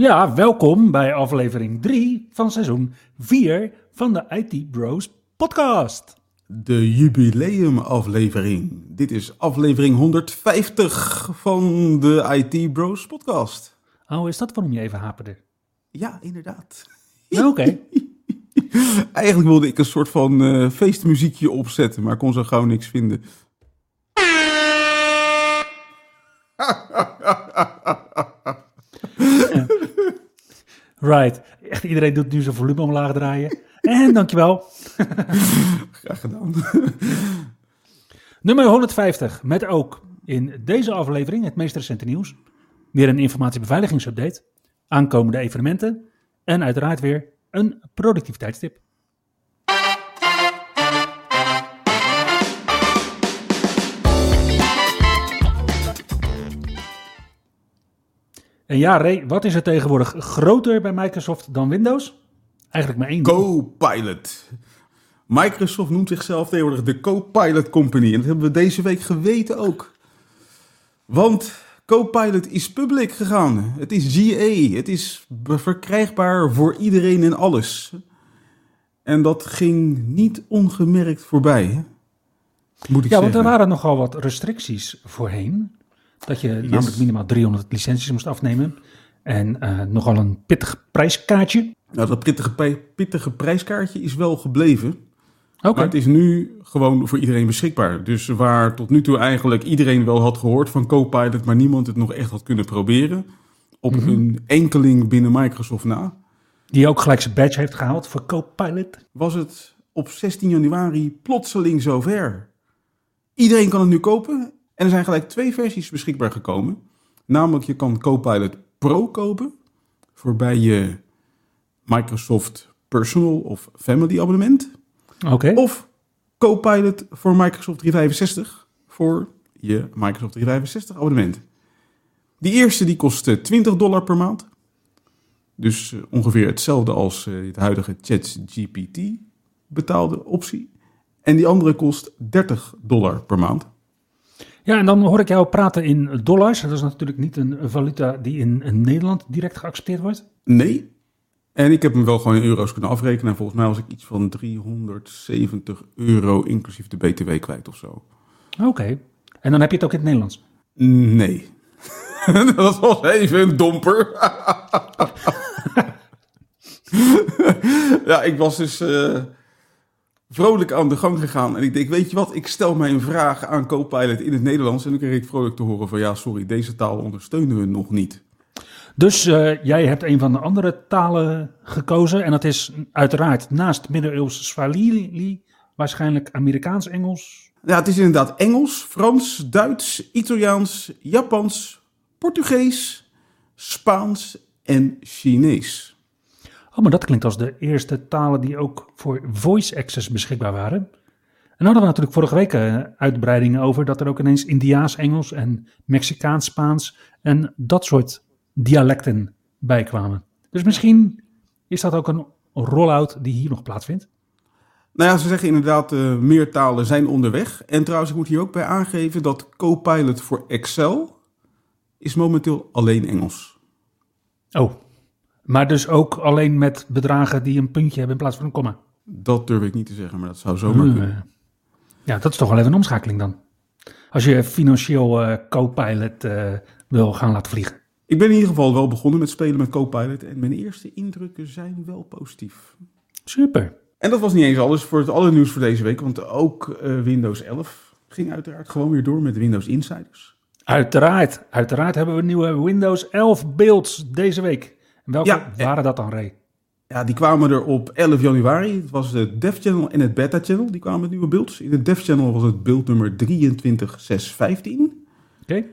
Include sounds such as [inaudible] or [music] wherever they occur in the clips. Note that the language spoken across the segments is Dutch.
Ja, welkom bij aflevering 3 van seizoen 4 van de IT Bros podcast. De jubileumaflevering. Dit is aflevering 150 van de IT Bros podcast. Oh, is dat waarom je even haperde? Ja, inderdaad. Nou, Oké. [laughs] Eigenlijk wilde ik een soort van eh, feestmuziekje opzetten, maar kon zo gauw niks vinden. [laughs] Right. Echt iedereen doet nu zijn volume omlaag draaien. En dankjewel. [laughs] Graag gedaan. Nummer 150 met ook in deze aflevering het meest recente nieuws. Weer een informatiebeveiligingsupdate. Aankomende evenementen. En uiteraard weer een productiviteitstip. En ja, Ray, wat is er tegenwoordig groter bij Microsoft dan Windows? Eigenlijk maar één. Copilot. Microsoft noemt zichzelf tegenwoordig de Copilot Company. En dat hebben we deze week geweten ook. Want Copilot is public gegaan. Het is GA. Het is verkrijgbaar voor iedereen en alles. En dat ging niet ongemerkt voorbij. Hè? Moet ik Ja, want er waren nogal wat restricties voorheen. Dat je namelijk minimaal 300 licenties moest afnemen. En eh, nogal een pittig prijskaartje. Nou, dat pittige, pittige prijskaartje is wel gebleven. Oké. Maar het is nu gewoon voor iedereen beschikbaar. Dus waar tot nu toe eigenlijk iedereen wel had gehoord van Copilot, maar niemand het nog echt had kunnen proberen. Op Mhm. een enkeling binnen Microsoft na. Die ook gelijk zijn badge heeft gehaald voor Copilot. Was het op 16 januari plotseling zover. Iedereen kan het nu kopen. En er zijn gelijk twee versies beschikbaar gekomen. Namelijk, je kan Copilot Pro kopen. Voorbij je Microsoft Personal of Family abonnement. Oké. Of Copilot voor Microsoft 365 voor je Microsoft 365 abonnement. Die eerste die kost eh, 20 dollar per maand. Dus eh, ongeveer hetzelfde als eh, het huidige ChatGPT betaalde optie. En die andere kost 30 dollar per maand. Ja, en dan hoor ik jou praten in dollars. Dat is natuurlijk niet een valuta die in, Nederland direct geaccepteerd wordt. Nee. En ik heb hem wel gewoon in euro's kunnen afrekenen. En volgens mij was ik iets van 370 euro inclusief de BTW kwijt of zo. Oké. En dan heb je het ook in het Nederlands. Nee. [laughs] dat was even een domper. [laughs] [laughs] ja, ik was dus eh, vrolijk aan de gang gegaan. En ik denk, weet je wat, ik stel mijn vraag aan Copilot in het Nederlands. En dan kreeg ik vrolijk te horen van, ja, sorry, deze taal ondersteunen we nog niet. Dus eh, jij hebt een van de andere talen gekozen. En dat is uiteraard naast middeleeuws Swahili waarschijnlijk Amerikaans-Engels. Ja, het is inderdaad Engels, Frans, Duits, Italiaans, Japans, Portugees, Spaans en Chinees. Oh, maar dat klinkt als de eerste talen die ook voor voice access beschikbaar waren. En dan hadden we natuurlijk vorige week eh, uitbreidingen over dat er ook ineens Indiaas Engels en Mexicaans Spaans en dat soort dialecten bij kwamen. Dus misschien is dat ook een rollout die hier nog plaatsvindt. Nou ja, ze zeggen inderdaad, eh meer talen zijn onderweg. En trouwens, ik moet hier ook bij aangeven dat Copilot voor Excel is momenteel alleen Engels. Oh, maar dus ook alleen met bedragen die een puntje hebben in plaats van een komma. Dat durf ik niet te zeggen, maar dat zou zomaar Hmm. kunnen. Ja, dat is toch wel even een omschakeling dan. Als je financieel eh co-pilot eh, wil gaan laten vliegen. Ik ben in ieder geval wel begonnen met spelen met Copilot. En mijn eerste indrukken zijn wel positief. Super. En dat was niet eens alles voor het allernieuws voor deze week. Want ook eh, Windows 11 ging uiteraard gewoon weer door met Windows Insiders. Uiteraard, uiteraard hebben we nieuwe Windows 11 beelds deze week. Welke Ja, eh, waren dat dan, Ray? Ja, die kwamen er op 11 januari. Het was de Dev Channel en het Beta Channel. Die kwamen met nieuwe beelds. In het Dev Channel was het beeld nummer 23615. Oké.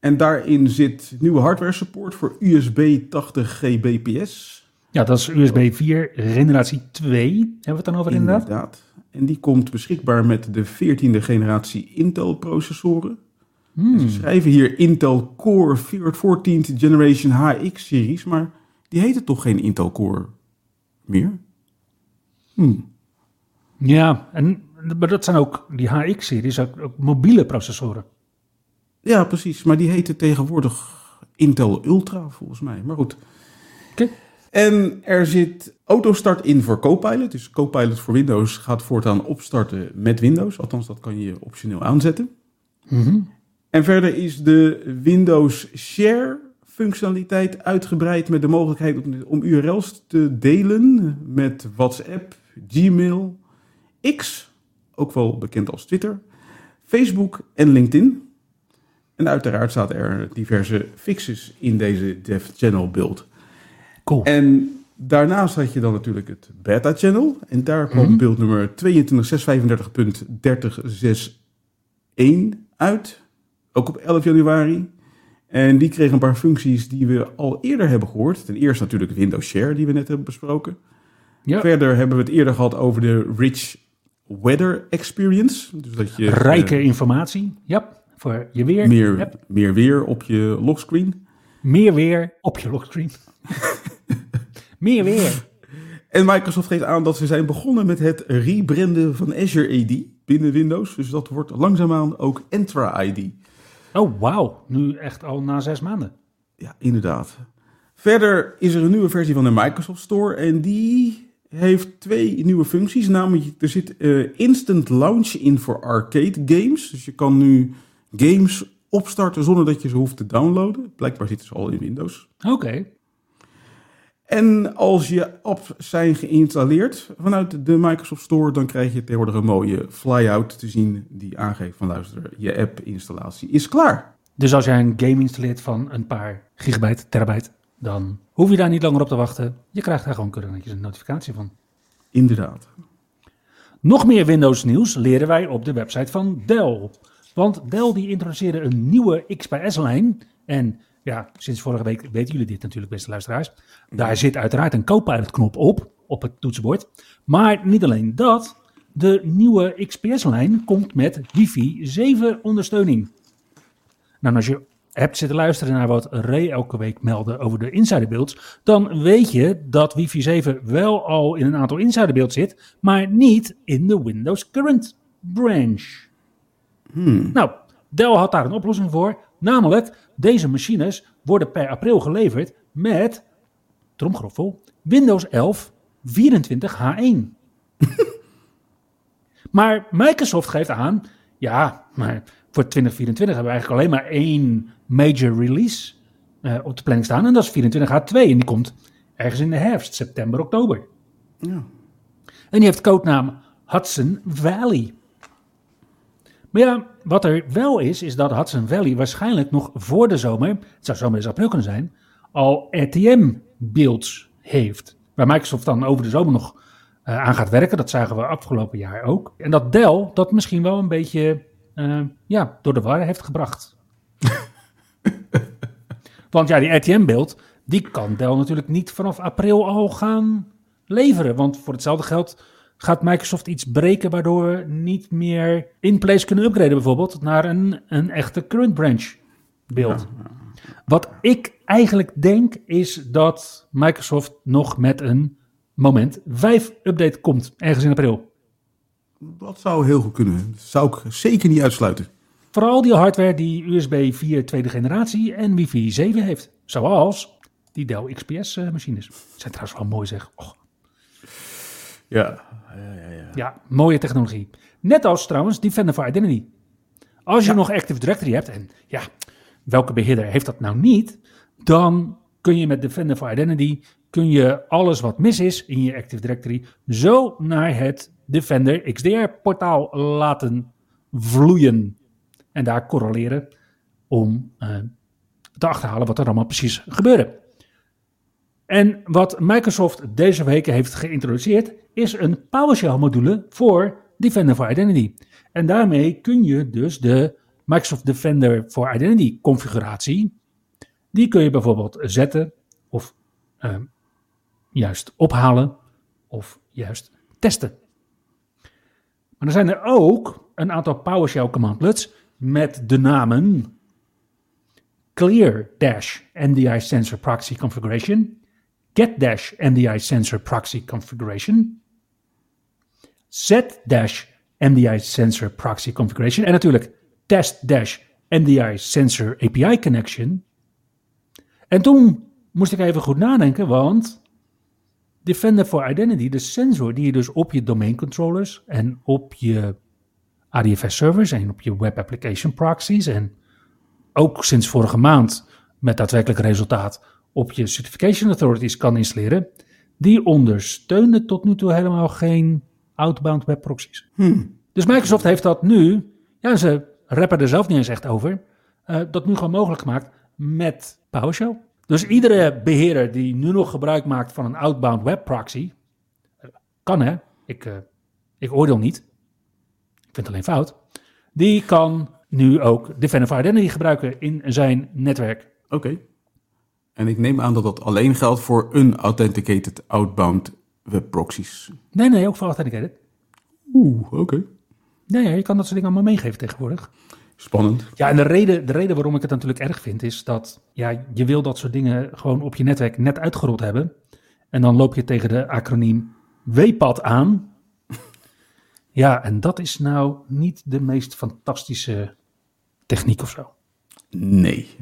En daarin zit nieuwe hardware support voor USB 80 Gbps. Ja, dat is USB 4 generatie 2. Hebben we het dan over inderdaad? Inderdaad. En die komt beschikbaar met de 14e generatie Intel processoren. Hmm. Ze schrijven hier Intel Core 14th Generation HX series, maar die heten toch geen Intel Core meer? Hmm. Ja, en, maar dat zijn ook die HX-series, ook, ook mobiele processoren. Ja, precies. Maar die heten tegenwoordig Intel Ultra, volgens mij. Maar goed. Oké. En er zit autostart in voor Copilot. Dus Copilot voor Windows gaat voortaan opstarten met Windows. Althans, dat kan je optioneel aanzetten. Mhm. En verder is de Windows Share functionaliteit uitgebreid met de mogelijkheid om, om URL's te delen met WhatsApp, Gmail, X, ook wel bekend als Twitter, Facebook en LinkedIn. En uiteraard zaten er diverse fixes in deze Dev Channel build. Cool. En daarnaast had je dan natuurlijk het beta channel. En daar kwam beeld nummer 22.635.30.6.1 uit. Ook op 11 januari. En die kreeg een paar functies die we al eerder hebben gehoord. Ten eerste natuurlijk Windows Share, die we net hebben besproken. Ja. Verder hebben we het eerder gehad over de Rich Weather Experience. Dus dat je Rijke eh, informatie. Ja, voor je weer. meer, Yep. meer weer op je lockscreen. Meer weer op je lockscreen. [laughs] Meer weer. En Microsoft geeft aan dat ze zijn begonnen met het rebranden van Azure AD binnen Windows. Dus dat wordt langzaamaan ook Entra ID. Oh, wauw. Nu echt al na zes maanden. Ja, inderdaad. Verder is er een nieuwe versie van de Microsoft Store en die heeft twee nieuwe functies. Namelijk, er zit eh, instant launch in voor arcade games. Dus je kan nu games opstarten zonder dat je ze hoeft te downloaden. Blijkbaar zitten ze al in Windows. Oké. En als je apps zijn geïnstalleerd vanuit de Microsoft Store, dan krijg je tegenwoordig een mooie flyout te zien die aangeeft van luister, je app-installatie is klaar. Dus als jij een game installeert van een paar gigabyte, terabyte, dan hoef je daar niet langer op te wachten. Je krijgt daar gewoon keurig een notificatie van. Inderdaad. Nog meer Windows nieuws leren wij op de website van Dell. Want Dell die introduceerde een nieuwe XPS-lijn. En ja, sinds vorige week weten jullie dit natuurlijk, beste luisteraars. Daar zit uiteraard een Copilot-knop op, op het toetsenbord. Maar niet alleen dat, de nieuwe XPS-lijn komt met Wifi 7 ondersteuning. Nou, als je hebt zitten luisteren naar wat Ray elke week meldde over de insiderbeelds, dan weet je dat Wifi 7 wel al in een aantal insiderbeelds zit, maar niet in de Windows Current branch. Nou, Dell had daar een oplossing voor, namelijk deze machines worden per april geleverd met, tromgeroffel, Windows 11 24H1. [laughs] maar Microsoft geeft aan, ja, maar voor 2024 hebben we eigenlijk alleen maar één major release eh, op de planning staan. En dat is 24H2 en die komt ergens in de herfst, september, oktober. Ja. En die heeft codenaam Hudson Valley. Maar ja, wat er wel is, is dat Hudson Valley waarschijnlijk nog voor de zomer, het zou zomaar eens april kunnen zijn, al RTM-beelds heeft. Waar Microsoft dan over de zomer nog eh, aan gaat werken. Dat zagen we afgelopen jaar ook. En dat Dell dat misschien wel een beetje eh, ja, door de war heeft gebracht. [laughs] Want ja, die RTM-beeld, die kan Dell natuurlijk niet vanaf april al gaan leveren. Want voor hetzelfde geld gaat Microsoft iets breken waardoor we niet meer in place kunnen upgraden bijvoorbeeld naar een, een echte current branch beeld. Wat ik eigenlijk denk is dat Microsoft nog met een moment 5 update komt, ergens in april. Dat zou heel goed kunnen. Dat zou ik zeker niet uitsluiten. Vooral die hardware die USB 4 tweede generatie en Wi-Fi 7 heeft. Zoals die Dell XPS eh. Zijn trouwens wel mooi zeg. Och, Ja. ja, ja, ja. ja, mooie technologie. Net als trouwens Defender for Identity. Als je nog Active Directory hebt, en ja, welke beheerder heeft dat nou niet? Dan kun je met Defender for Identity, kun je alles wat mis is in je Active Directory, zo naar het Defender XDR portaal laten vloeien. En daar correleren om eh, te achterhalen wat er allemaal precies gebeurde. En wat Microsoft deze week heeft geïntroduceerd, is een PowerShell module voor Defender for Identity. En daarmee kun je dus de Microsoft Defender for Identity configuratie, die kun je bijvoorbeeld zetten of ehm, juist ophalen of juist testen. Maar er zijn er ook een aantal PowerShell commandlets met de namen clear dash MDI sensor proxy configuration, get dash MDI sensor proxy configuration, set dash MDI sensor proxy configuration en natuurlijk test dash MDI sensor API connection. En toen moest ik even goed nadenken, want Defender for Identity, de sensor die je dus op je domain controllers en op je ADFS servers en op je web application proxies en ook sinds vorige maand met daadwerkelijk resultaat op je certification authorities kan installeren, die ondersteunen tot nu toe helemaal geen outbound web proxies. Dus Microsoft heeft dat nu, ja, ze rappen er zelf niet eens echt over, uh, dat nu gewoon mogelijk gemaakt met PowerShell. Dus iedere beheerder die nu nog gebruik maakt van een outbound web proxy, uh, kan hè, ik, uh, ik oordeel niet, ik vind het alleen fout, die kan nu ook Defender for Identity gebruiken in zijn netwerk. Oké. Okay. En ik neem aan dat dat alleen geldt voor unauthenticated outbound web proxies. Nee, nee, ook voor authenticated. Oeh, oké. Okay. Nee, ja, je kan dat soort dingen allemaal meegeven tegenwoordig. Spannend. Ja, en de reden, de reden waarom ik het natuurlijk erg vind is dat ja, je wil dat soort dingen gewoon op je netwerk net uitgerold hebben. En dan loop je tegen de acroniem WPAD aan. [laughs] ja, en dat is nou niet de meest fantastische techniek of zo. Nee.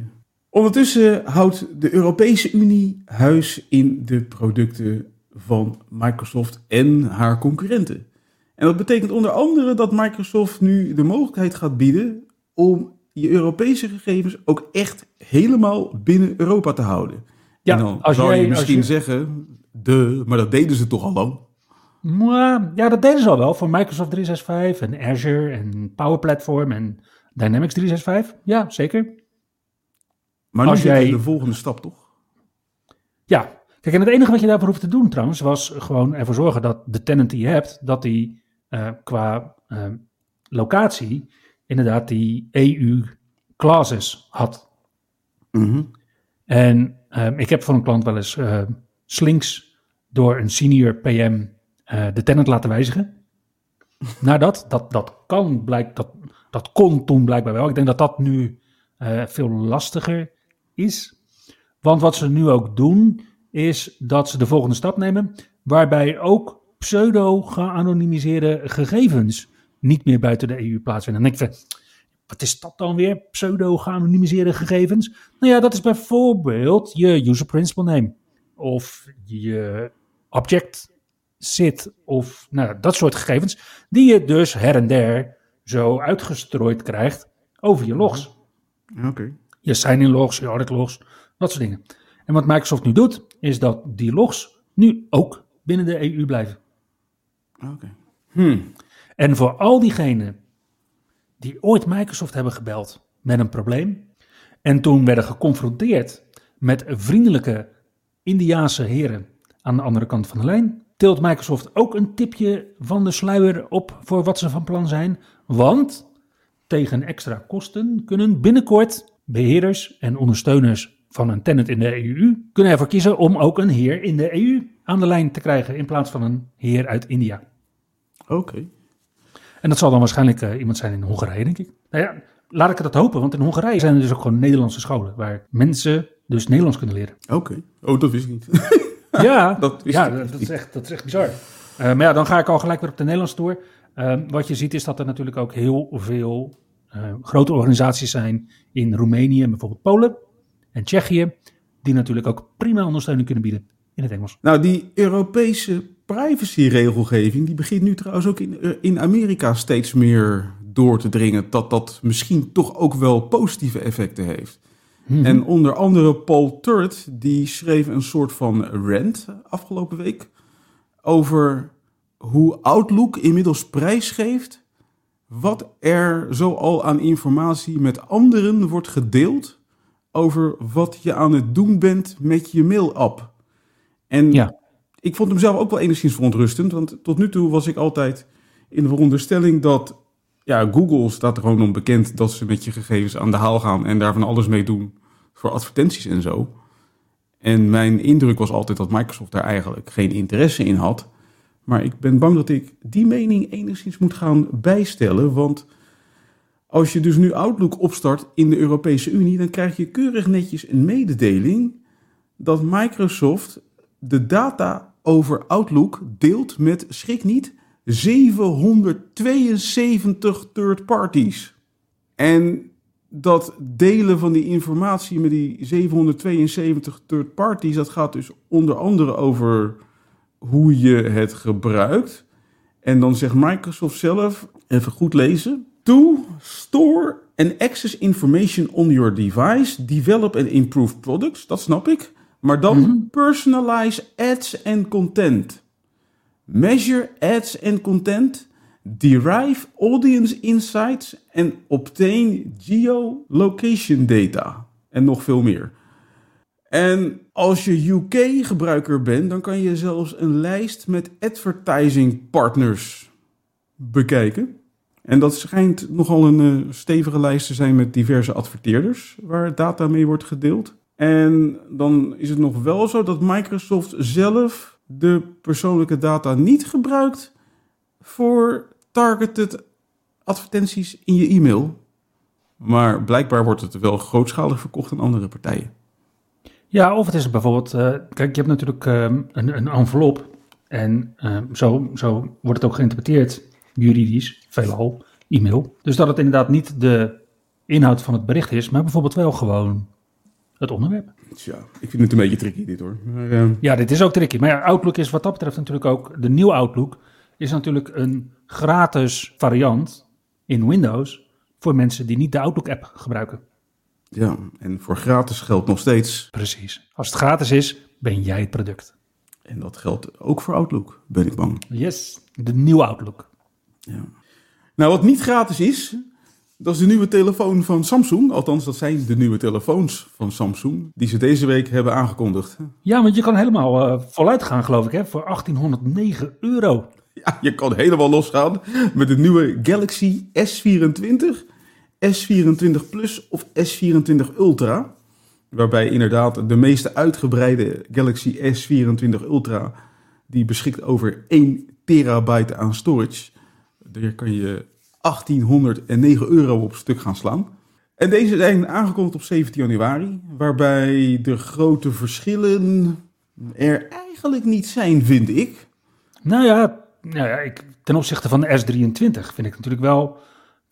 Ondertussen houdt de Europese Unie huis in de producten van Microsoft en haar concurrenten. En dat betekent onder andere dat Microsoft nu de mogelijkheid gaat bieden om je Europese gegevens ook echt helemaal binnen Europa te houden. Ja, en dan als zou je, je misschien je... zeggen, de, maar dat deden ze toch al lang? Ja, dat deden ze al wel voor Microsoft 365 en Azure en Power Platform en Dynamics 365. Ja, zeker. Maar nu als jij de volgende stap toch? Ja, kijk, en het enige wat je daarvoor hoeft te doen trouwens, was gewoon ervoor zorgen dat de tenant die je hebt, dat die uh, qua uh, locatie inderdaad die EU-clauses had. Mm -hmm. En uh, ik heb voor een klant wel eens slinks door een senior PM de tenant laten wijzigen. [laughs] nou, dat, dat, dat kan blijkt, dat, dat kon toen blijkbaar wel. Ik denk dat dat nu veel lastiger is. Want wat ze nu ook doen, is dat ze de volgende stap nemen, waarbij ook pseudo-geanonimiseerde gegevens niet meer buiten de EU plaatsvinden. Denk ik wat is dat dan weer? Pseudo-geanonimiseerde gegevens? Nou ja, dat is bijvoorbeeld je user principal name. Of je object zit of nou, dat soort gegevens. Die je dus her en der zo uitgestrooid krijgt over je logs. Oké. Je sign-in logs, je audit logs, dat soort dingen. En wat Microsoft nu doet, is dat die logs nu ook binnen de EU blijven. Oké. Okay. Hmm. En voor al diegenen die ooit Microsoft hebben gebeld met een probleem en toen werden geconfronteerd met vriendelijke Indiaanse heren aan de andere kant van de lijn, tilt Microsoft ook een tipje van de sluier op voor wat ze van plan zijn. Want tegen extra kosten kunnen binnenkort beheerders en ondersteuners van een tenant in de EU kunnen ervoor kiezen om ook een heer in de EU aan de lijn te krijgen in plaats van een heer uit India. Oké. En dat zal dan waarschijnlijk uh, iemand zijn in Hongarije, denk ik. Nou ja, laat ik het hopen, want in Hongarije zijn er dus ook gewoon Nederlandse scholen waar mensen dus Nederlands kunnen leren. Oké. Oh, dat wist ik niet. [laughs] ja, [laughs] dat, wist ja ik dat, is echt, dat is echt bizar. Uh, maar ja, dan ga ik al gelijk weer op de Nederlandse tour. Uh, wat je ziet is dat er natuurlijk ook heel veel grote organisaties zijn in Roemenië en bijvoorbeeld Polen en Tsjechië, die natuurlijk ook prima ondersteuning kunnen bieden in het Engels. Nou, die Europese privacyregelgeving, die begint nu trouwens ook in, eh, in Amerika steeds meer door te dringen. Dat dat misschien toch ook wel positieve effecten heeft. Mhm. En onder andere Paul Turret, die schreef een soort van rant afgelopen week over hoe Outlook inmiddels prijsgeeft wat er zoal aan informatie met anderen wordt gedeeld over wat je aan het doen bent met je mail-app. En ja. ik vond hem zelf ook wel enigszins verontrustend, want tot nu toe was ik altijd in de veronderstelling dat ja, Google staat er gewoon om bekend dat ze met je gegevens aan de haal gaan en daar van alles mee doen voor advertenties en zo. En mijn indruk was altijd dat Microsoft daar eigenlijk geen interesse in had. Maar ik ben bang dat ik die mening enigszins moet gaan bijstellen. Want als je dus nu Outlook opstart in de Europese Unie, dan krijg je keurig netjes een mededeling dat Microsoft de data over Outlook deelt met, schrik niet, 772 third parties. En dat delen van die informatie met die 772 third parties, dat gaat dus onder andere over hoe je het gebruikt. En dan zegt Microsoft zelf, even goed lezen. To store and access information on your device, develop and improve products, dat snap ik. Maar dan personalize ads and content. Measure ads and content. Derive audience insights en obtain geolocation data. En nog veel meer. En als je UK-gebruiker bent, dan kan je zelfs een lijst met advertising partners bekijken. En dat schijnt nogal een uh, stevige lijst te zijn met diverse adverteerders waar data mee wordt gedeeld. En dan is het nog wel zo dat Microsoft zelf de persoonlijke data niet gebruikt voor targeted advertenties in je e-mail. Maar blijkbaar wordt het wel grootschalig verkocht aan andere partijen. Ja, of het is bijvoorbeeld, uh, kijk, je hebt natuurlijk uh, een, een envelop en uh, zo, zo wordt het ook geïnterpreteerd, juridisch, veelal, e-mail. Dus dat het inderdaad niet de inhoud van het bericht is, maar bijvoorbeeld wel gewoon het onderwerp. Tja, ik vind het een beetje tricky dit hoor. Maar, ja, dit is ook tricky. Maar ja, Outlook is wat dat betreft natuurlijk ook, de nieuwe Outlook is natuurlijk een gratis variant in Windows voor mensen die niet de Outlook app gebruiken. Ja, en voor gratis geldt nog steeds. Precies. Als het gratis is, ben jij het product. En dat geldt ook voor Outlook, ben ik bang. Yes, de nieuwe Outlook. Ja. Nou, wat niet gratis is, dat is de nieuwe telefoon van Samsung. Althans, dat zijn de nieuwe telefoons van Samsung die ze deze week hebben aangekondigd. Ja, want je kan helemaal uh, voluit gaan, geloof ik, hè, voor 1809 euro. Ja, je kan helemaal losgaan met de nieuwe Galaxy S24 S24 Plus of S24 Ultra. Waarbij inderdaad de meeste uitgebreide Galaxy S24 Ultra, die beschikt over 1 terabyte aan storage. Daar kan je 1809 euro op stuk gaan slaan. En deze zijn aangekondigd op 17 januari, waarbij de grote verschillen er eigenlijk niet zijn, vind ik. Nou ja, nou ja ik, ten opzichte van de S23 vind ik natuurlijk wel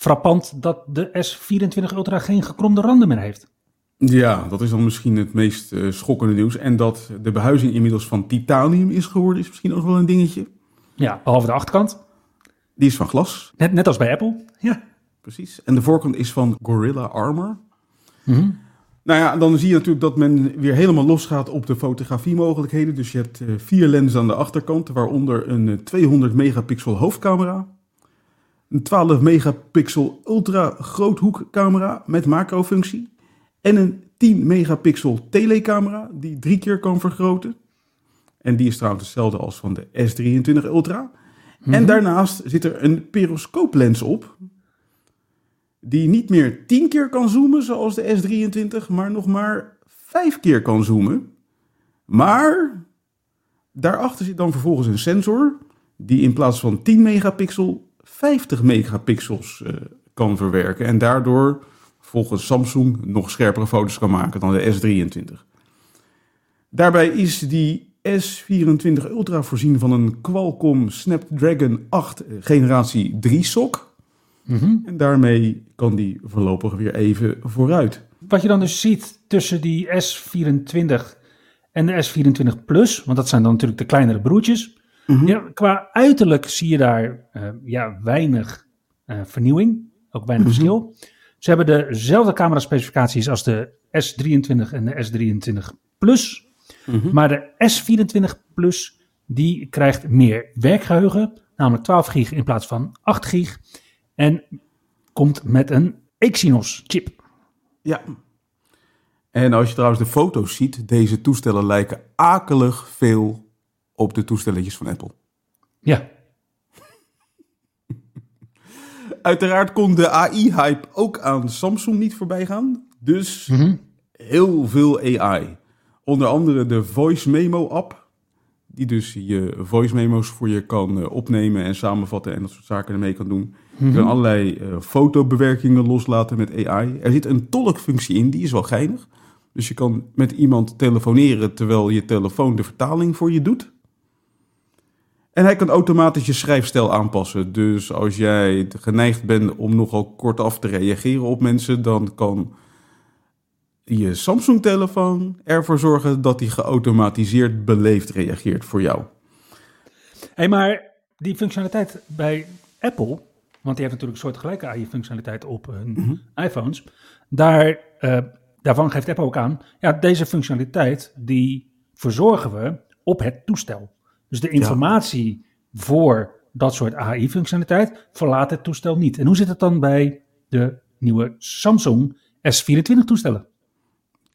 frappant dat de S24 Ultra geen gekromde randen meer heeft. Ja, dat is dan misschien het meest uh, schokkende nieuws. En dat de behuizing inmiddels van titanium is geworden, is misschien ook wel een dingetje. Ja, behalve de achterkant. Die is van glas. Net, net als bij Apple, ja. Precies. En de voorkant is van Gorilla Armor. Mm Nou ja, dan zie je natuurlijk dat men weer helemaal losgaat op de fotografiemogelijkheden. Dus je hebt uh, vier lenzen aan de achterkant, waaronder een 200 megapixel hoofdcamera. Een 12 megapixel ultra groothoekcamera met macrofunctie. En een 10 megapixel telecamera die drie keer kan vergroten. En die is trouwens hetzelfde als van de S23 Ultra. Mhm. En daarnaast zit er een periscooplens op. Die niet meer 10 keer kan zoomen zoals de S23, maar nog maar 5 keer kan zoomen. Maar daarachter zit dan vervolgens een sensor die in plaats van 10 megapixel 50 megapixels uh, kan verwerken. En daardoor volgens Samsung nog scherpere foto's kan maken dan de S23. Daarbij is die S24 Ultra voorzien van een Qualcomm Snapdragon 8 generatie 3 SoC. Mm En daarmee kan die voorlopig weer even vooruit. Wat je dan dus ziet tussen die S24 en de S24 Plus, want dat zijn dan natuurlijk de kleinere broertjes. Mm -hmm. Ja, qua uiterlijk zie je daar uh, ja, weinig uh, vernieuwing, ook weinig Mhm. verschil. Ze hebben dezelfde camera-specificaties als de S23 en de S23 Plus. Mhm. Maar de S24 Plus die krijgt meer werkgeheugen, namelijk 12 gig in plaats van 8 gig. En komt met een Exynos chip. Ja. En als je trouwens de foto's ziet, deze toestellen lijken akelig veel op de toestelletjes van Apple. Ja, [laughs] uiteraard kon de AI-hype ook aan Samsung niet voorbij gaan. Dus heel veel AI. Onder andere de Voice Memo app. Die dus je voice memo's voor je kan eh, opnemen en samenvatten en dat soort zaken ermee kan doen. Je kan allerlei eh, fotobewerkingen loslaten met AI. Er zit een tolkfunctie in, die is wel geinig. Dus je kan met iemand telefoneren terwijl je telefoon de vertaling voor je doet. En hij kan automatisch je schrijfstijl aanpassen. Dus als jij geneigd bent om nogal kortaf te reageren op mensen, dan kan je Samsung-telefoon ervoor zorgen dat hij geautomatiseerd beleefd reageert voor jou. Hey, maar die functionaliteit bij Apple, want die heeft natuurlijk een soortgelijke AI-functionaliteit op hun iPhones, daar, eh, daarvan geeft Apple ook aan, ja, deze functionaliteit die verzorgen we op het toestel. Dus de informatie voor dat soort AI-functionaliteit verlaat het toestel niet. En hoe zit het dan bij de nieuwe Samsung S24-toestellen?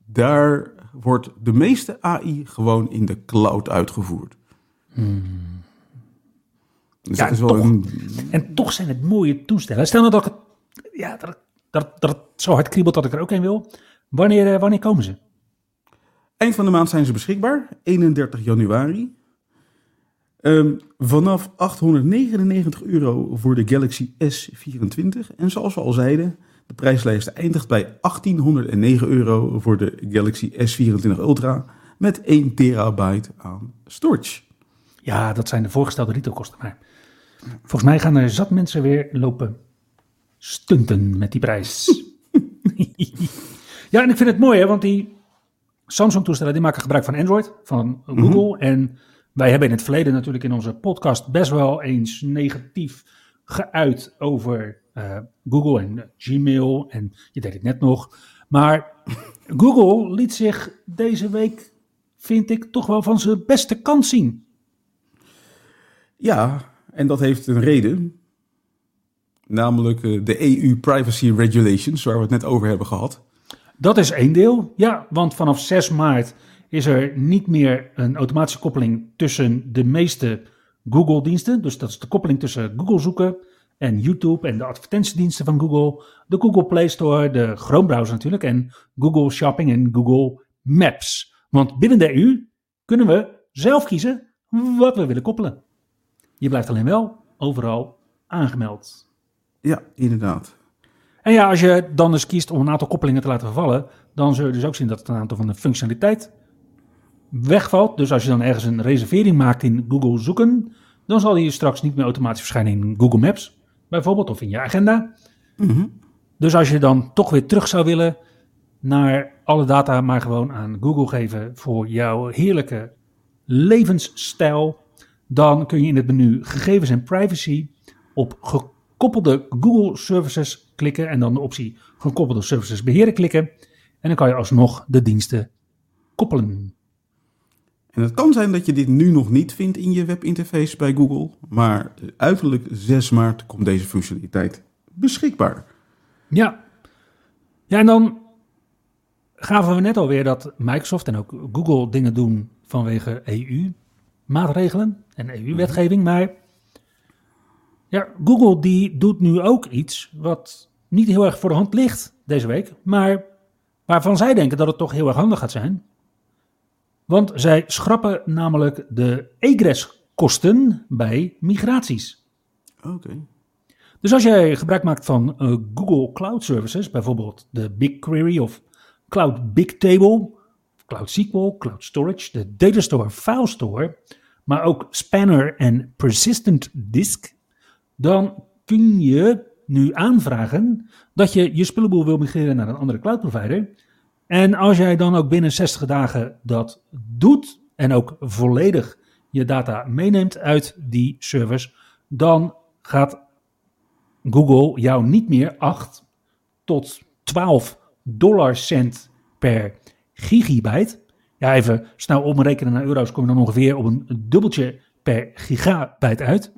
Daar wordt de meeste AI gewoon in de cloud uitgevoerd. Dus Ja, dat is wel toch. een, En toch zijn het mooie toestellen. Stel nou dat, ik het, ja, dat, dat, dat het zo hard kriebelt dat ik er ook een wil. Wanneer, eh, wanneer komen ze? Eind van de maand zijn ze beschikbaar, 31 januari. Ehm, vanaf 899 euro voor de Galaxy S24. En zoals we al zeiden, de prijslijst eindigt bij 1809 euro voor de Galaxy S24 Ultra met 1 terabyte aan storage. Ja, dat zijn de voorgestelde retailkosten. Maar volgens mij gaan er zat mensen weer lopen stunten met die prijs. [laughs] ja, en ik vind het mooi, hè, want die Samsung-toestellen die maken gebruik van Android, van Google. En wij hebben in het verleden natuurlijk in onze podcast best wel eens negatief geuit over eh, Google en eh, Gmail. En je deed het net nog. Maar [laughs] Google liet zich deze week, vind ik, toch wel van zijn beste kant zien. Ja, en dat heeft een reden. Namelijk eh, de EU Privacy Regulations, waar we het net over hebben gehad. Dat is één deel. Ja, want vanaf 6 maart is er niet meer een automatische koppeling tussen de meeste Google-diensten. Dus dat is de koppeling tussen Google zoeken en YouTube en de advertentiediensten van Google. De Google Play Store, de Chrome browser natuurlijk en Google Shopping en Google Maps. Want binnen de EU kunnen we zelf kiezen wat we willen koppelen. Je blijft alleen wel overal aangemeld. Ja, inderdaad. En ja, als je dan dus kiest om een aantal koppelingen te laten vervallen, dan zul je dus ook zien dat het een aantal van de functionaliteit wegvalt. Dus als je dan ergens een reservering maakt in Google zoeken, dan zal die straks niet meer automatisch verschijnen in Google Maps, bijvoorbeeld, of in je agenda. Dus als je dan toch weer terug zou willen naar alle data maar gewoon aan Google geven voor jouw heerlijke levensstijl, dan kun je in het menu gegevens en privacy op gekoppelde Google services klikken en dan de optie gekoppelde services beheren klikken. En dan kan je alsnog de diensten koppelen. En het kan zijn dat je dit nu nog niet vindt in je webinterface bij Google, maar uiterlijk 6 maart komt deze functionaliteit beschikbaar. Ja. Ja, en dan gaven we net alweer dat Microsoft en ook Google dingen doen vanwege EU-maatregelen en EU-wetgeving. Maar ja, Google die doet nu ook iets wat niet heel erg voor de hand ligt deze week, maar waarvan zij denken dat het toch heel erg handig gaat zijn. Want zij schrappen namelijk de egress-kosten bij migraties. Oké. Dus als jij gebruik maakt van eh, Google Cloud Services, bijvoorbeeld de BigQuery of Cloud Bigtable, Cloud SQL, Cloud Storage, de Data Store, File Store, maar ook Spanner en Persistent Disk, dan kun je nu aanvragen dat je je spullenboel wil migreren naar een andere cloud provider. En als jij dan ook binnen 60 dagen dat doet en ook volledig je data meeneemt uit die service, dan gaat Google jou niet meer 8 tot 12 dollarcent per gigabyte. Ja, even snel omrekenen naar euro's, kom je dan ongeveer op een dubbeltje per gigabyte uit.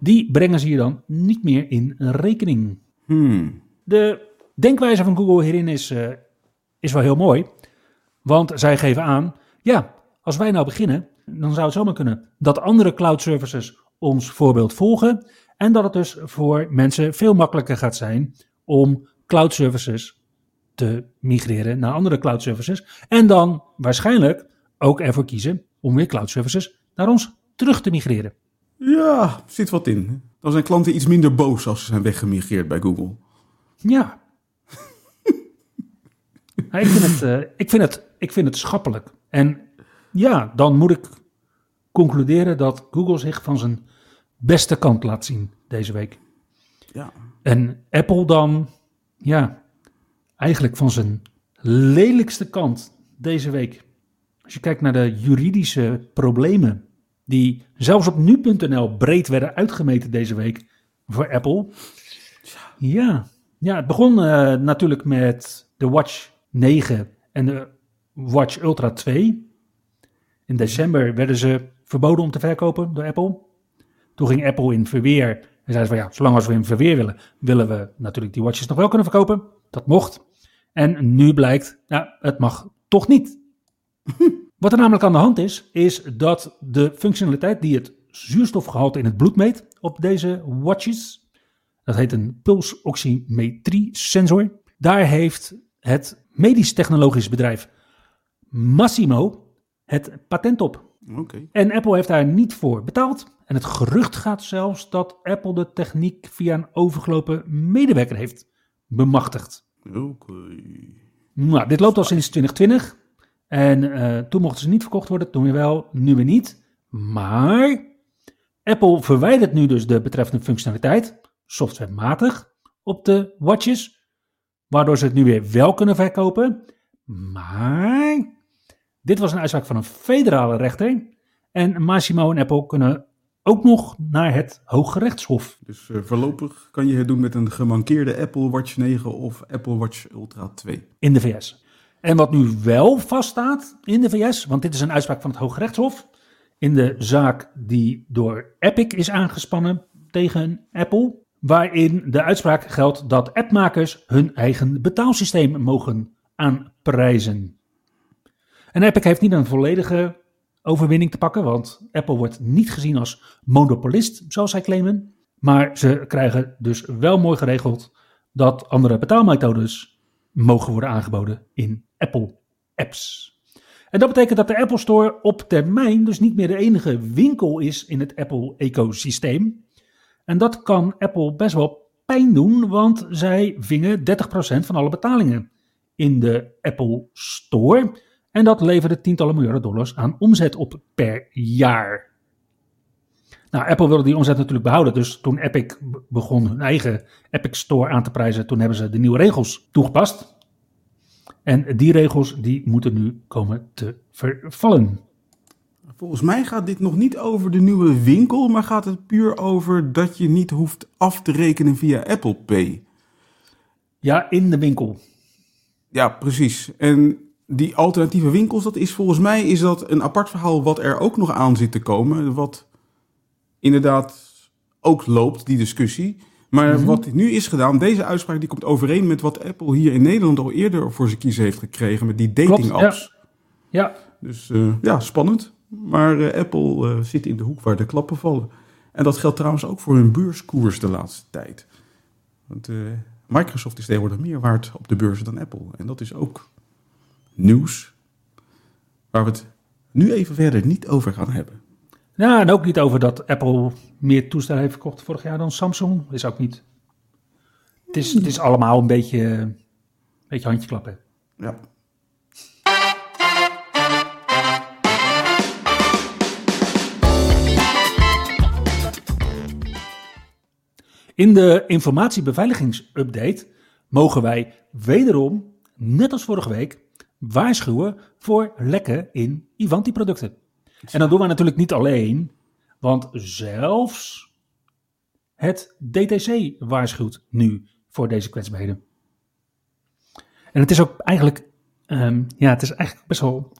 Die brengen ze je dan niet meer in rekening. Hmm. De denkwijze van Google hierin is, eh, is wel heel mooi. Want zij geven aan, ja, als wij nou beginnen, dan zou het zomaar kunnen dat andere cloud services ons voorbeeld volgen en dat het dus voor mensen veel makkelijker gaat zijn om cloud services te migreren naar andere cloud services. En dan waarschijnlijk ook ervoor kiezen om weer cloud services naar ons terug te migreren. Ja, zit wat in. Dan zijn klanten iets minder boos als ze zijn weggemigreerd bij Google. Ja. Ik, vind het, uh, ik, vind het, ik vind het schappelijk. En ja, dan moet ik concluderen dat Google zich van zijn beste kant laat zien deze week. Ja. En Apple dan, ja, eigenlijk van zijn lelijkste kant deze week. Als je kijkt naar de juridische problemen die zelfs op nu.nl breed werden uitgemeten deze week voor Apple. Ja, ja het begon uh, natuurlijk met de Watch 9 en de Watch Ultra 2. In december werden ze verboden om te verkopen door Apple. Toen ging Apple in verweer en zei ze van ja, zolang als we in verweer willen, willen we natuurlijk die watches nog wel kunnen verkopen. Dat mocht. En nu blijkt, nou, het mag toch niet. [laughs] Wat er namelijk aan de hand is, is dat de functionaliteit die het zuurstofgehalte in het bloed meet op deze watches, dat heet een pulsoximetrie sensor, daar heeft het medisch technologisch bedrijf Massimo het patent op. En Apple heeft daar niet voor betaald. En het gerucht gaat zelfs dat Apple de techniek via een overgelopen medewerker heeft bemachtigd. Oké. Nou, dit loopt al sinds 2020. En uh, toen mochten ze niet verkocht worden, toen weer wel, nu weer niet. Maar Apple verwijdert nu dus de betreffende functionaliteit, softwarematig, op de watches. Waardoor ze het nu weer wel kunnen verkopen. Maar dit was een uitspraak van een federale rechter. En Massimo en Apple kunnen ook nog naar het Hooggerechtshof. Dus uh, voorlopig kan je het doen met een gemankeerde Apple Watch 9 of Apple Watch Ultra 2. In de VS. En wat nu wel vaststaat in de VS, want dit is een uitspraak van het Hooggerechtshof. In de zaak die door Epic is aangespannen tegen Apple. Waarin de uitspraak geldt dat appmakers hun eigen betaalsysteem mogen aanprijzen. En Epic heeft niet een volledige overwinning te pakken, want Apple wordt niet gezien als monopolist, zoals zij claimen. Maar ze krijgen dus wel mooi geregeld dat andere betaalmethodes mogen worden aangeboden in Apple apps. En dat betekent dat de Apple Store op termijn dus niet meer de enige winkel is in het Apple-ecosysteem. En dat kan Apple best wel pijn doen, want zij vingen 30% van alle betalingen in de Apple Store. En dat leverde tientallen miljarden dollars aan omzet op per jaar. Nou, Apple wilde die omzet natuurlijk behouden. Dus toen Epic begon hun eigen Epic Store aan te prijzen, toen hebben ze de nieuwe regels toegepast. En die regels die moeten nu komen te vervallen. Volgens mij gaat dit nog niet over de nieuwe winkel, maar gaat het puur over dat je niet hoeft af te rekenen via Apple Pay. Ja, in de winkel. Ja, precies. En die alternatieve winkels, dat is volgens mij is dat een apart verhaal wat er ook nog aan zit te komen. Wat inderdaad ook loopt, die discussie. Maar Mhm. wat nu is gedaan, deze uitspraak die komt overeen met wat Apple hier in Nederland al eerder voor zijn kiezen heeft gekregen met die dating Klopt, ja. apps. Ja, Dus eh, ja, spannend. Maar eh, Apple eh, zit in de hoek waar de klappen vallen. En dat geldt trouwens ook voor hun beurskoers de laatste tijd. Want eh, Microsoft is tegenwoordig meer waard op de beurs dan Apple. En dat is ook nieuws waar we het nu even verder niet over gaan hebben. Ja, en ook niet over dat Apple meer toestellen heeft verkocht vorig jaar dan Samsung. Is ook niet. Het is, het is allemaal een beetje, een beetje handje klappen. Ja. In de informatiebeveiligingsupdate mogen wij wederom, net als vorige week, waarschuwen voor lekken in Ivanti-producten. En dat doen we natuurlijk niet alleen, want zelfs het DTC waarschuwt nu voor deze kwetsbaarheden. En het is ook eigenlijk, ehm, ja, het is eigenlijk best wel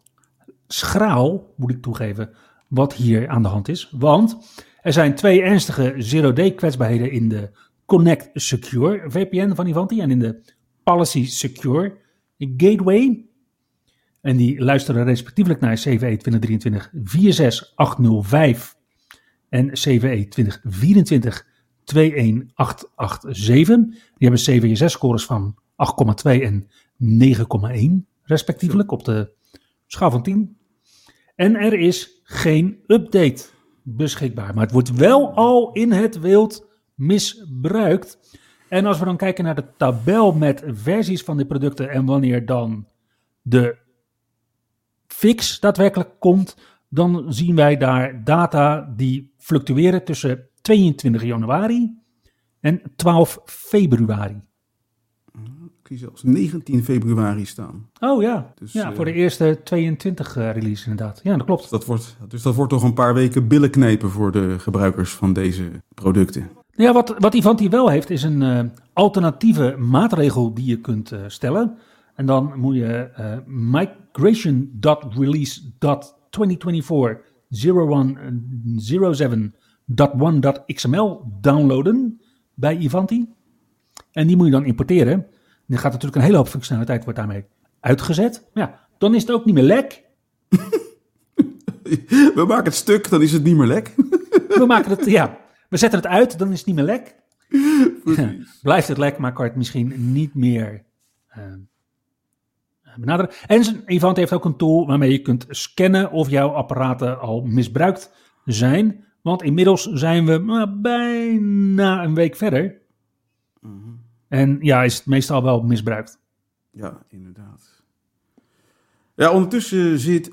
schraal, moet ik toegeven, wat hier aan de hand is. Want er zijn twee ernstige zero-day kwetsbaarheden in de Connect Secure VPN van Ivanti en in de Policy Secure Gateway. En die luisteren respectievelijk naar CVE 2023 46805 en CVE 2024 21887. Die hebben CVSS-scores van 8,2 en 9,1 respectievelijk op de schaal van 10. En er is geen update beschikbaar. Maar het wordt wel al in het wild misbruikt. En als we dan kijken naar de tabel met versies van die producten en wanneer dan de fix daadwerkelijk komt, dan zien wij daar data die fluctueren tussen 22 januari en 12 februari. Zie zelfs 19 februari staan. Oh ja, Dus, ja eh, voor de eerste 22 eh, release inderdaad. Ja, dat klopt. Dat wordt, dus dat wordt toch een paar weken billen knijpen voor de gebruikers van deze producten. Ja, wat, wat Ivanti wel heeft, is een eh, alternatieve maatregel die je kunt eh, stellen. En dan moet je eh migration.release.2024-0107.1.xml downloaden bij Ivanti. En die moet je dan importeren. Dan gaat natuurlijk een hele hoop functionaliteit wordt daarmee uitgezet. Ja, dan is het ook niet meer lek. [laughs] We maken het stuk, dan is het niet meer lek. [laughs] We maken het, ja, we zetten het uit, dan is het niet meer lek. [laughs] Blijft het lek, maar kan het misschien niet meer eh, benaderen. En Evant heeft ook een tool waarmee je kunt scannen of jouw apparaten al misbruikt zijn. Want inmiddels zijn we nou, bijna een week verder. En ja, is het meestal wel misbruikt. Ja, inderdaad. Ja, ondertussen zit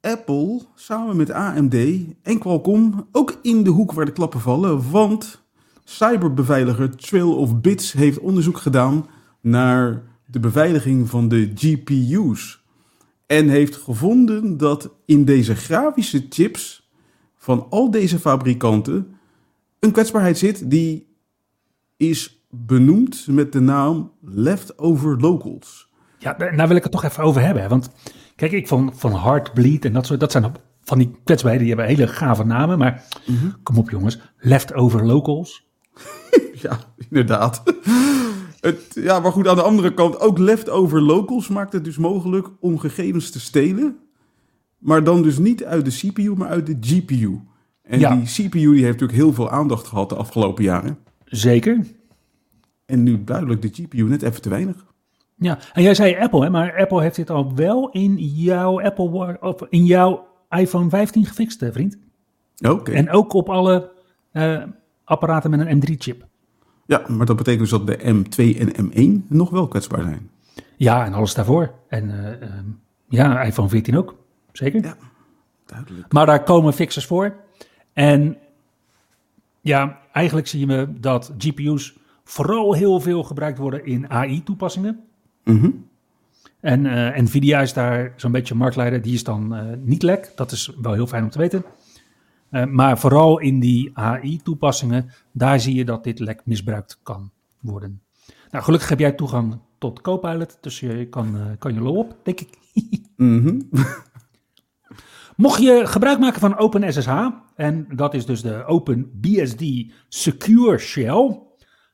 Apple samen met AMD en Qualcomm ook in de hoek waar de klappen vallen. Want cyberbeveiliger Trail of Bits heeft onderzoek gedaan naar de beveiliging van de GPU's. En heeft gevonden dat in deze grafische chips van al deze fabrikanten een kwetsbaarheid zit die is benoemd met de naam Leftover Locals. Ja, daar wil ik het toch even over hebben. hè. Want kijk, ik van, van Heartbleed en dat soort, dat zijn van die kwetsbaarheden, die hebben hele gave namen. Maar kom op jongens, leftover locals. [laughs] Ja, inderdaad. [laughs] Het, ja, maar goed, aan de andere kant, ook leftover locals maakt het dus mogelijk om gegevens te stelen. Maar dan dus niet uit de CPU, maar uit de GPU. En Ja. die CPU die heeft natuurlijk heel veel aandacht gehad de afgelopen jaren. Zeker. En nu duidelijk de GPU net even te weinig. Ja, en jij zei Apple, hè, maar Apple heeft dit al wel in jouw Apple of in jouw iPhone 15 gefixt, hè, vriend. Oké. En ook op alle eh, apparaten met een M3-chip. Ja, maar dat betekent dus dat de M2 en M1 nog wel kwetsbaar zijn. Ja, en alles daarvoor. En eh, ehm, ja, iPhone 14 ook. Zeker. Ja, duidelijk. Maar daar komen fixes voor. En ja, eigenlijk zien we dat GPU's vooral heel veel gebruikt worden in AI-toepassingen. Mhm. En eh, Nvidia is daar zo'n beetje marktleider. Die is dan eh, niet lek. Dat is wel heel fijn om te weten. Eh, maar vooral in die AI-toepassingen, daar zie je dat dit lek misbruikt kan worden. Nou, gelukkig heb jij toegang tot Copilot, dus je kan, kan je lol op, denk ik. [laughs] Mhm. Mocht je gebruik maken van OpenSSH, en dat is dus de OpenBSD Secure Shell,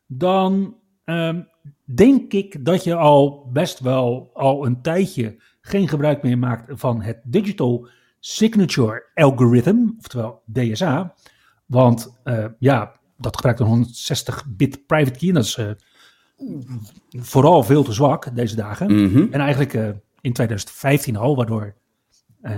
dan ehm, denk ik dat je al best wel al een tijdje geen gebruik meer maakt van het Digital Signature Algorithm, oftewel DSA. Want eh, ja, dat gebruikt een 160-bit private key en dat is eh, vooral veel te zwak deze dagen. Mhm. En eigenlijk eh, in 2015 al, waardoor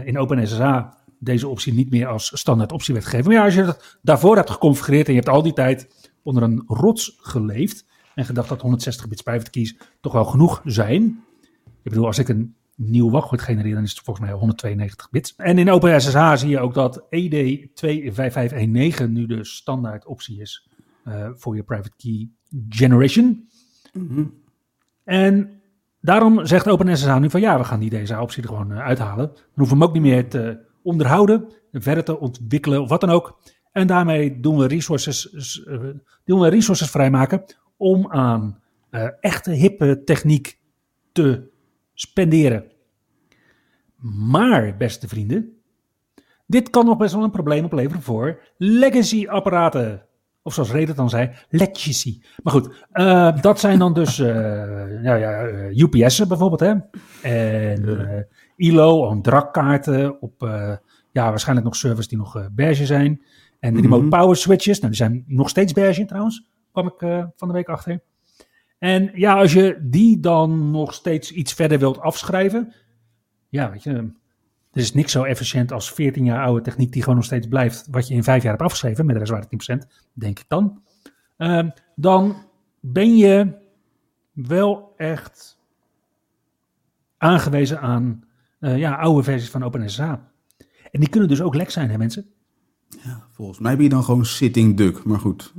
in OpenSSH deze optie niet meer als standaard optie werd gegeven. Maar ja, als je dat daarvoor hebt geconfigureerd en je hebt al die tijd onder een rots geleefd en gedacht dat 160 bits private keys toch wel genoeg zijn. Ik bedoel, als ik een nieuw wachtwoord genereer, dan is het volgens mij 192 bits. En in OpenSSH zie je ook dat E ED25519 nu de standaard optie is eh, voor je private key generation. Mhm. En daarom zegt OpenSSH nu van ja, we gaan die DSA-optie er gewoon eh, uithalen. Dan hoeven we hem ook niet meer te onderhouden, verder te ontwikkelen of wat dan ook. En daarmee doen we resources, eh, doen we resources vrijmaken om aan eh, echte hippe techniek te spenderen. Maar, beste vrienden, dit kan nog best wel een probleem opleveren voor legacy-apparaten. Of zoals Reddit dan zei, legacy. Maar goed, eh, dat zijn dan dus [laughs] nou ja, UPS'en bijvoorbeeld. Hè? En ILO, en drakkaarten op ja, waarschijnlijk nog servers die nog beige zijn. En de remote power switches, nou, die zijn nog steeds beige trouwens, kwam ik uh, van de week achter. En ja, als je die dan nog steeds iets verder wilt afschrijven, ja, weet je, er is niks zo efficiënt als 14 jaar oude techniek die gewoon nog steeds blijft, wat je in vijf jaar hebt afgeschreven, met de restwaarde 10%, denk ik dan. Uh, dan ben je wel echt aangewezen aan uh, ja, oude versies van OpenSSH. En die kunnen dus ook lek zijn, hè mensen? Ja, volgens mij ben je dan gewoon sitting duck, maar goed.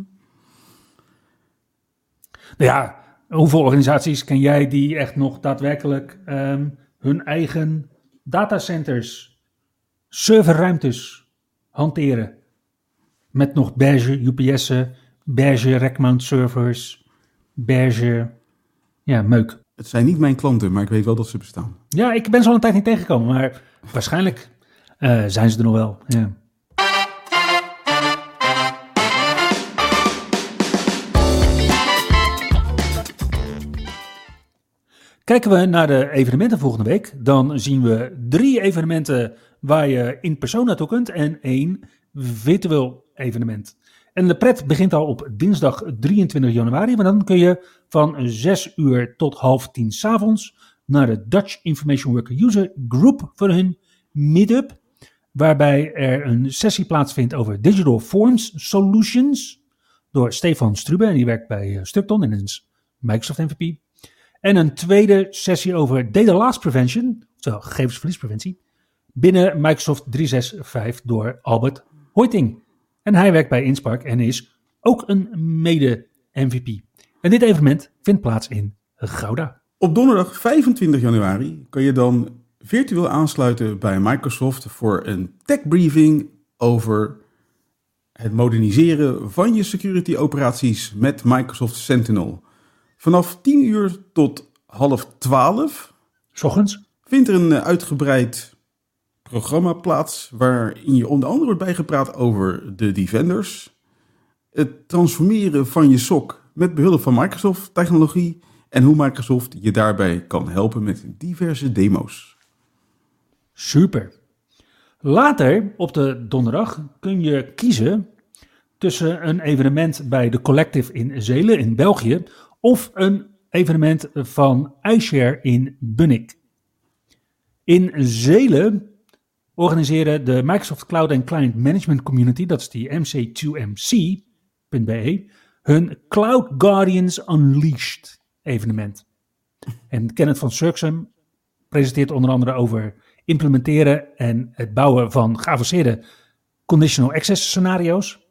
Nou ja, hoeveel organisaties ken jij die echt nog daadwerkelijk um, hun eigen datacenters, serverruimtes hanteren? Met nog beige UPS'en, beige rackmount servers, beige ja, meuk. Het zijn niet mijn klanten, maar ik weet wel dat ze bestaan. Ja, ik ben ze al een tijd niet tegengekomen, maar waarschijnlijk uh, zijn ze er nog wel. Ja. Kijken we naar de evenementen volgende week, dan zien we drie evenementen waar je in persoon naartoe kunt en één virtueel evenement. En de pret begint al op dinsdag 23 januari, maar dan kun je van 6 uur tot half 10 s avonds naar de Dutch Information Worker User Group voor hun meetup, waarbij er een sessie plaatsvindt over Digital Forms Solutions door Stefan Strube, en die werkt bij eh, Structon en is Microsoft MVP. En een tweede sessie over Data Loss Prevention, oftewel gegevensverliespreventie, binnen Microsoft 365 door Albert Hoiting. En hij werkt bij Inspark en is ook een mede-MVP. En dit evenement vindt plaats in Gouda. Op donderdag 25 januari kan je dan virtueel aansluiten bij Microsoft voor een tech briefing over het moderniseren van je security operaties met Microsoft Sentinel. Vanaf 10 uur tot half 12 ochtends vindt er een uitgebreid programma plaats waarin je onder andere wordt bijgepraat over de Defenders, het transformeren van je SOC met behulp van Microsoft technologie en hoe Microsoft je daarbij kan helpen met diverse demo's. Super. Later op de donderdag kun je kiezen tussen een evenement bij de Collective in Zelen in België of een evenement van iShare in Bunnik. In Zelen organiseren de Microsoft Cloud and Client Management Community, dat is die mc2mc.be, hun Cloud Guardians Unleashed evenement. En Kenneth van Surksum presenteert onder andere over implementeren en het bouwen van geavanceerde conditional access scenario's.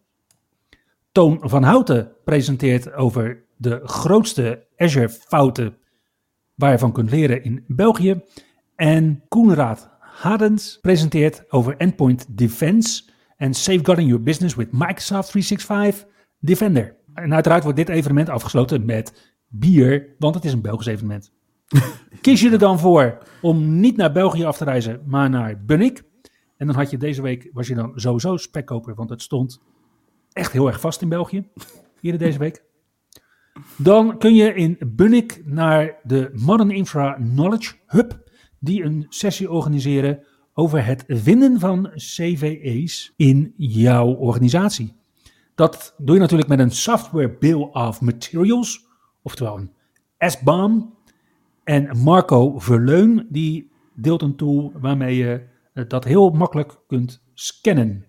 Toon van Houten presenteert over de grootste Azure fouten waar je van kunt leren in België. En Koenraad Hadens presenteert over Endpoint Defense en Safeguarding Your Business with Microsoft 365 Defender. En uiteraard wordt dit evenement afgesloten met bier, want het is een Belgisch evenement. [laughs] Kies je er dan voor om niet naar België af te reizen, maar naar Bunnik? En dan had je deze week, was je dan sowieso spekkoper, want het stond echt heel erg vast in België, hier deze week. Dan kun je in Bunnik naar de Modern Infra Knowledge Hub die een sessie organiseren over het vinden van CVE's in jouw organisatie. Dat doe je natuurlijk met een Software Bill of Materials, oftewel een SBAM. En Marco Verleun die deelt een tool waarmee je dat heel makkelijk kunt scannen.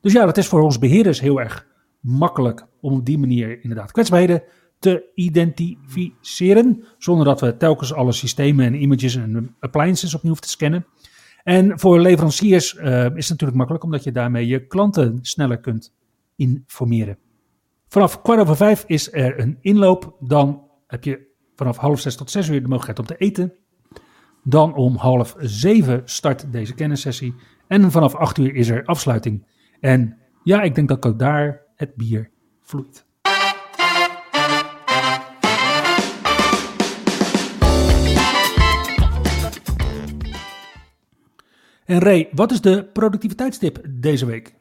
Dus ja, dat is voor ons beheerders heel erg makkelijk om op die manier inderdaad kwetsbaarheden te identificeren, zonder dat we telkens alle systemen en images en appliances opnieuw hoeven te scannen. En voor leveranciers uh, is het natuurlijk makkelijk, omdat je daarmee je klanten sneller kunt informeren. Vanaf kwart over vijf is er een inloop. Dan heb je vanaf half zes tot zes uur de mogelijkheid om te eten. Dan om half zeven start deze kennissessie. En vanaf acht uur is er afsluiting. En ja, ik denk dat ook daar het bier vloeit. En Ray, wat is de productiviteitstip deze week?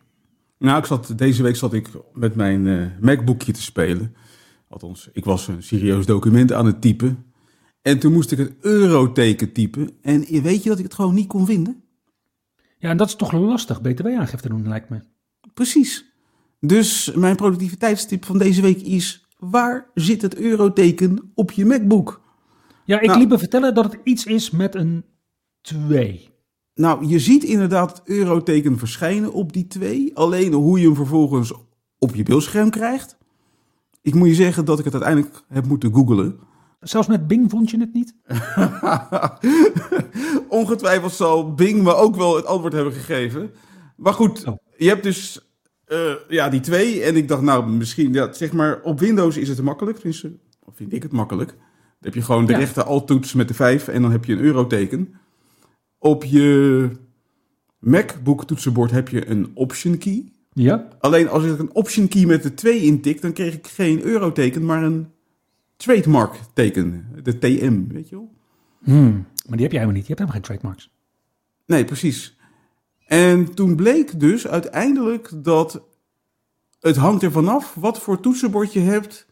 Nou, ik zat, deze week zat ik met mijn uh, MacBookje te spelen. Althans, ik was een serieus document aan het typen. En toen moest ik het euroteken typen. En weet je dat ik het gewoon niet kon vinden? Ja, en dat is toch lastig, btw-aangifte doen, lijkt me. Precies. Dus mijn productiviteitstip van deze week is: waar zit het euroteken op je MacBook? Ja, ik Nou. liep me vertellen dat het iets is met een 2. Nou, je ziet inderdaad het euroteken verschijnen op die twee. Alleen hoe je hem vervolgens op je beeldscherm krijgt. Ik moet je zeggen dat ik het uiteindelijk heb moeten googlen. Zelfs met Bing vond je het niet? [laughs] Ongetwijfeld zal Bing me ook wel het antwoord hebben gegeven. Maar goed, Oh. je hebt dus eh, ja, die twee. En ik dacht, nou, misschien, ja, zeg maar, op Windows is het makkelijk. Tenminste, vind ik het makkelijk. Dan heb je gewoon de Ja. rechte alt-toets met de vijf en dan heb je een euroteken. Op je MacBook toetsenbord heb je een option key. Ja. Alleen als ik een option key met de 2 intik, dan kreeg ik geen euroteken, maar een trademark teken. De TM, weet je wel? Hmm, maar die heb jij helemaal niet. Je hebt helemaal geen trademarks. Nee, precies. En toen bleek dus uiteindelijk dat het hangt er vanaf wat voor toetsenbord je hebt,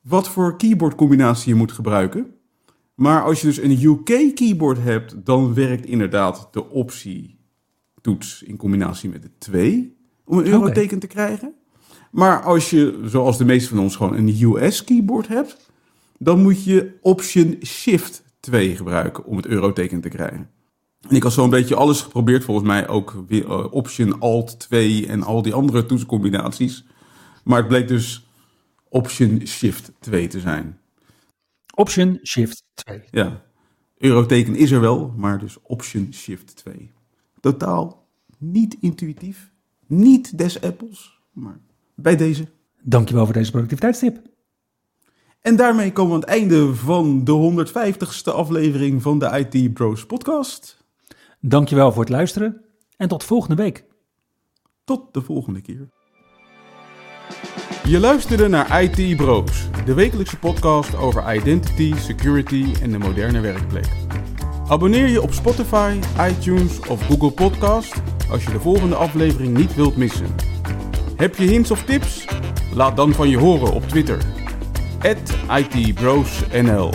wat voor keyboardcombinatie je moet gebruiken. Maar als je dus een UK keyboard hebt, dan werkt inderdaad de optie toets in combinatie met de 2 om een euroteken te krijgen. Maar als je, zoals de meeste van ons, gewoon een US keyboard hebt, dan moet je option shift 2 gebruiken om het euroteken te krijgen. En ik had zo'n beetje alles geprobeerd, volgens mij ook weer, eh, Option Alt 2 en al die andere toetsencombinaties. Maar het bleek dus Option Shift 2 te zijn. Option Shift 2. Ja, euroteken is er wel, maar dus Option Shift 2. Totaal niet intuïtief, niet des apples, maar bij deze. Dankjewel voor deze productiviteitstip. En daarmee komen we aan het einde van de 150ste aflevering van de IT Bros podcast. Dankjewel voor het luisteren en tot volgende week. Tot de volgende keer. Je luisterde naar IT Bros, de wekelijkse podcast over identity, security en de moderne werkplek. Abonneer je op Spotify, iTunes of Google Podcast als je de volgende aflevering niet wilt missen. Heb je hints of tips? Laat dan van je horen op Twitter. @itbrosnl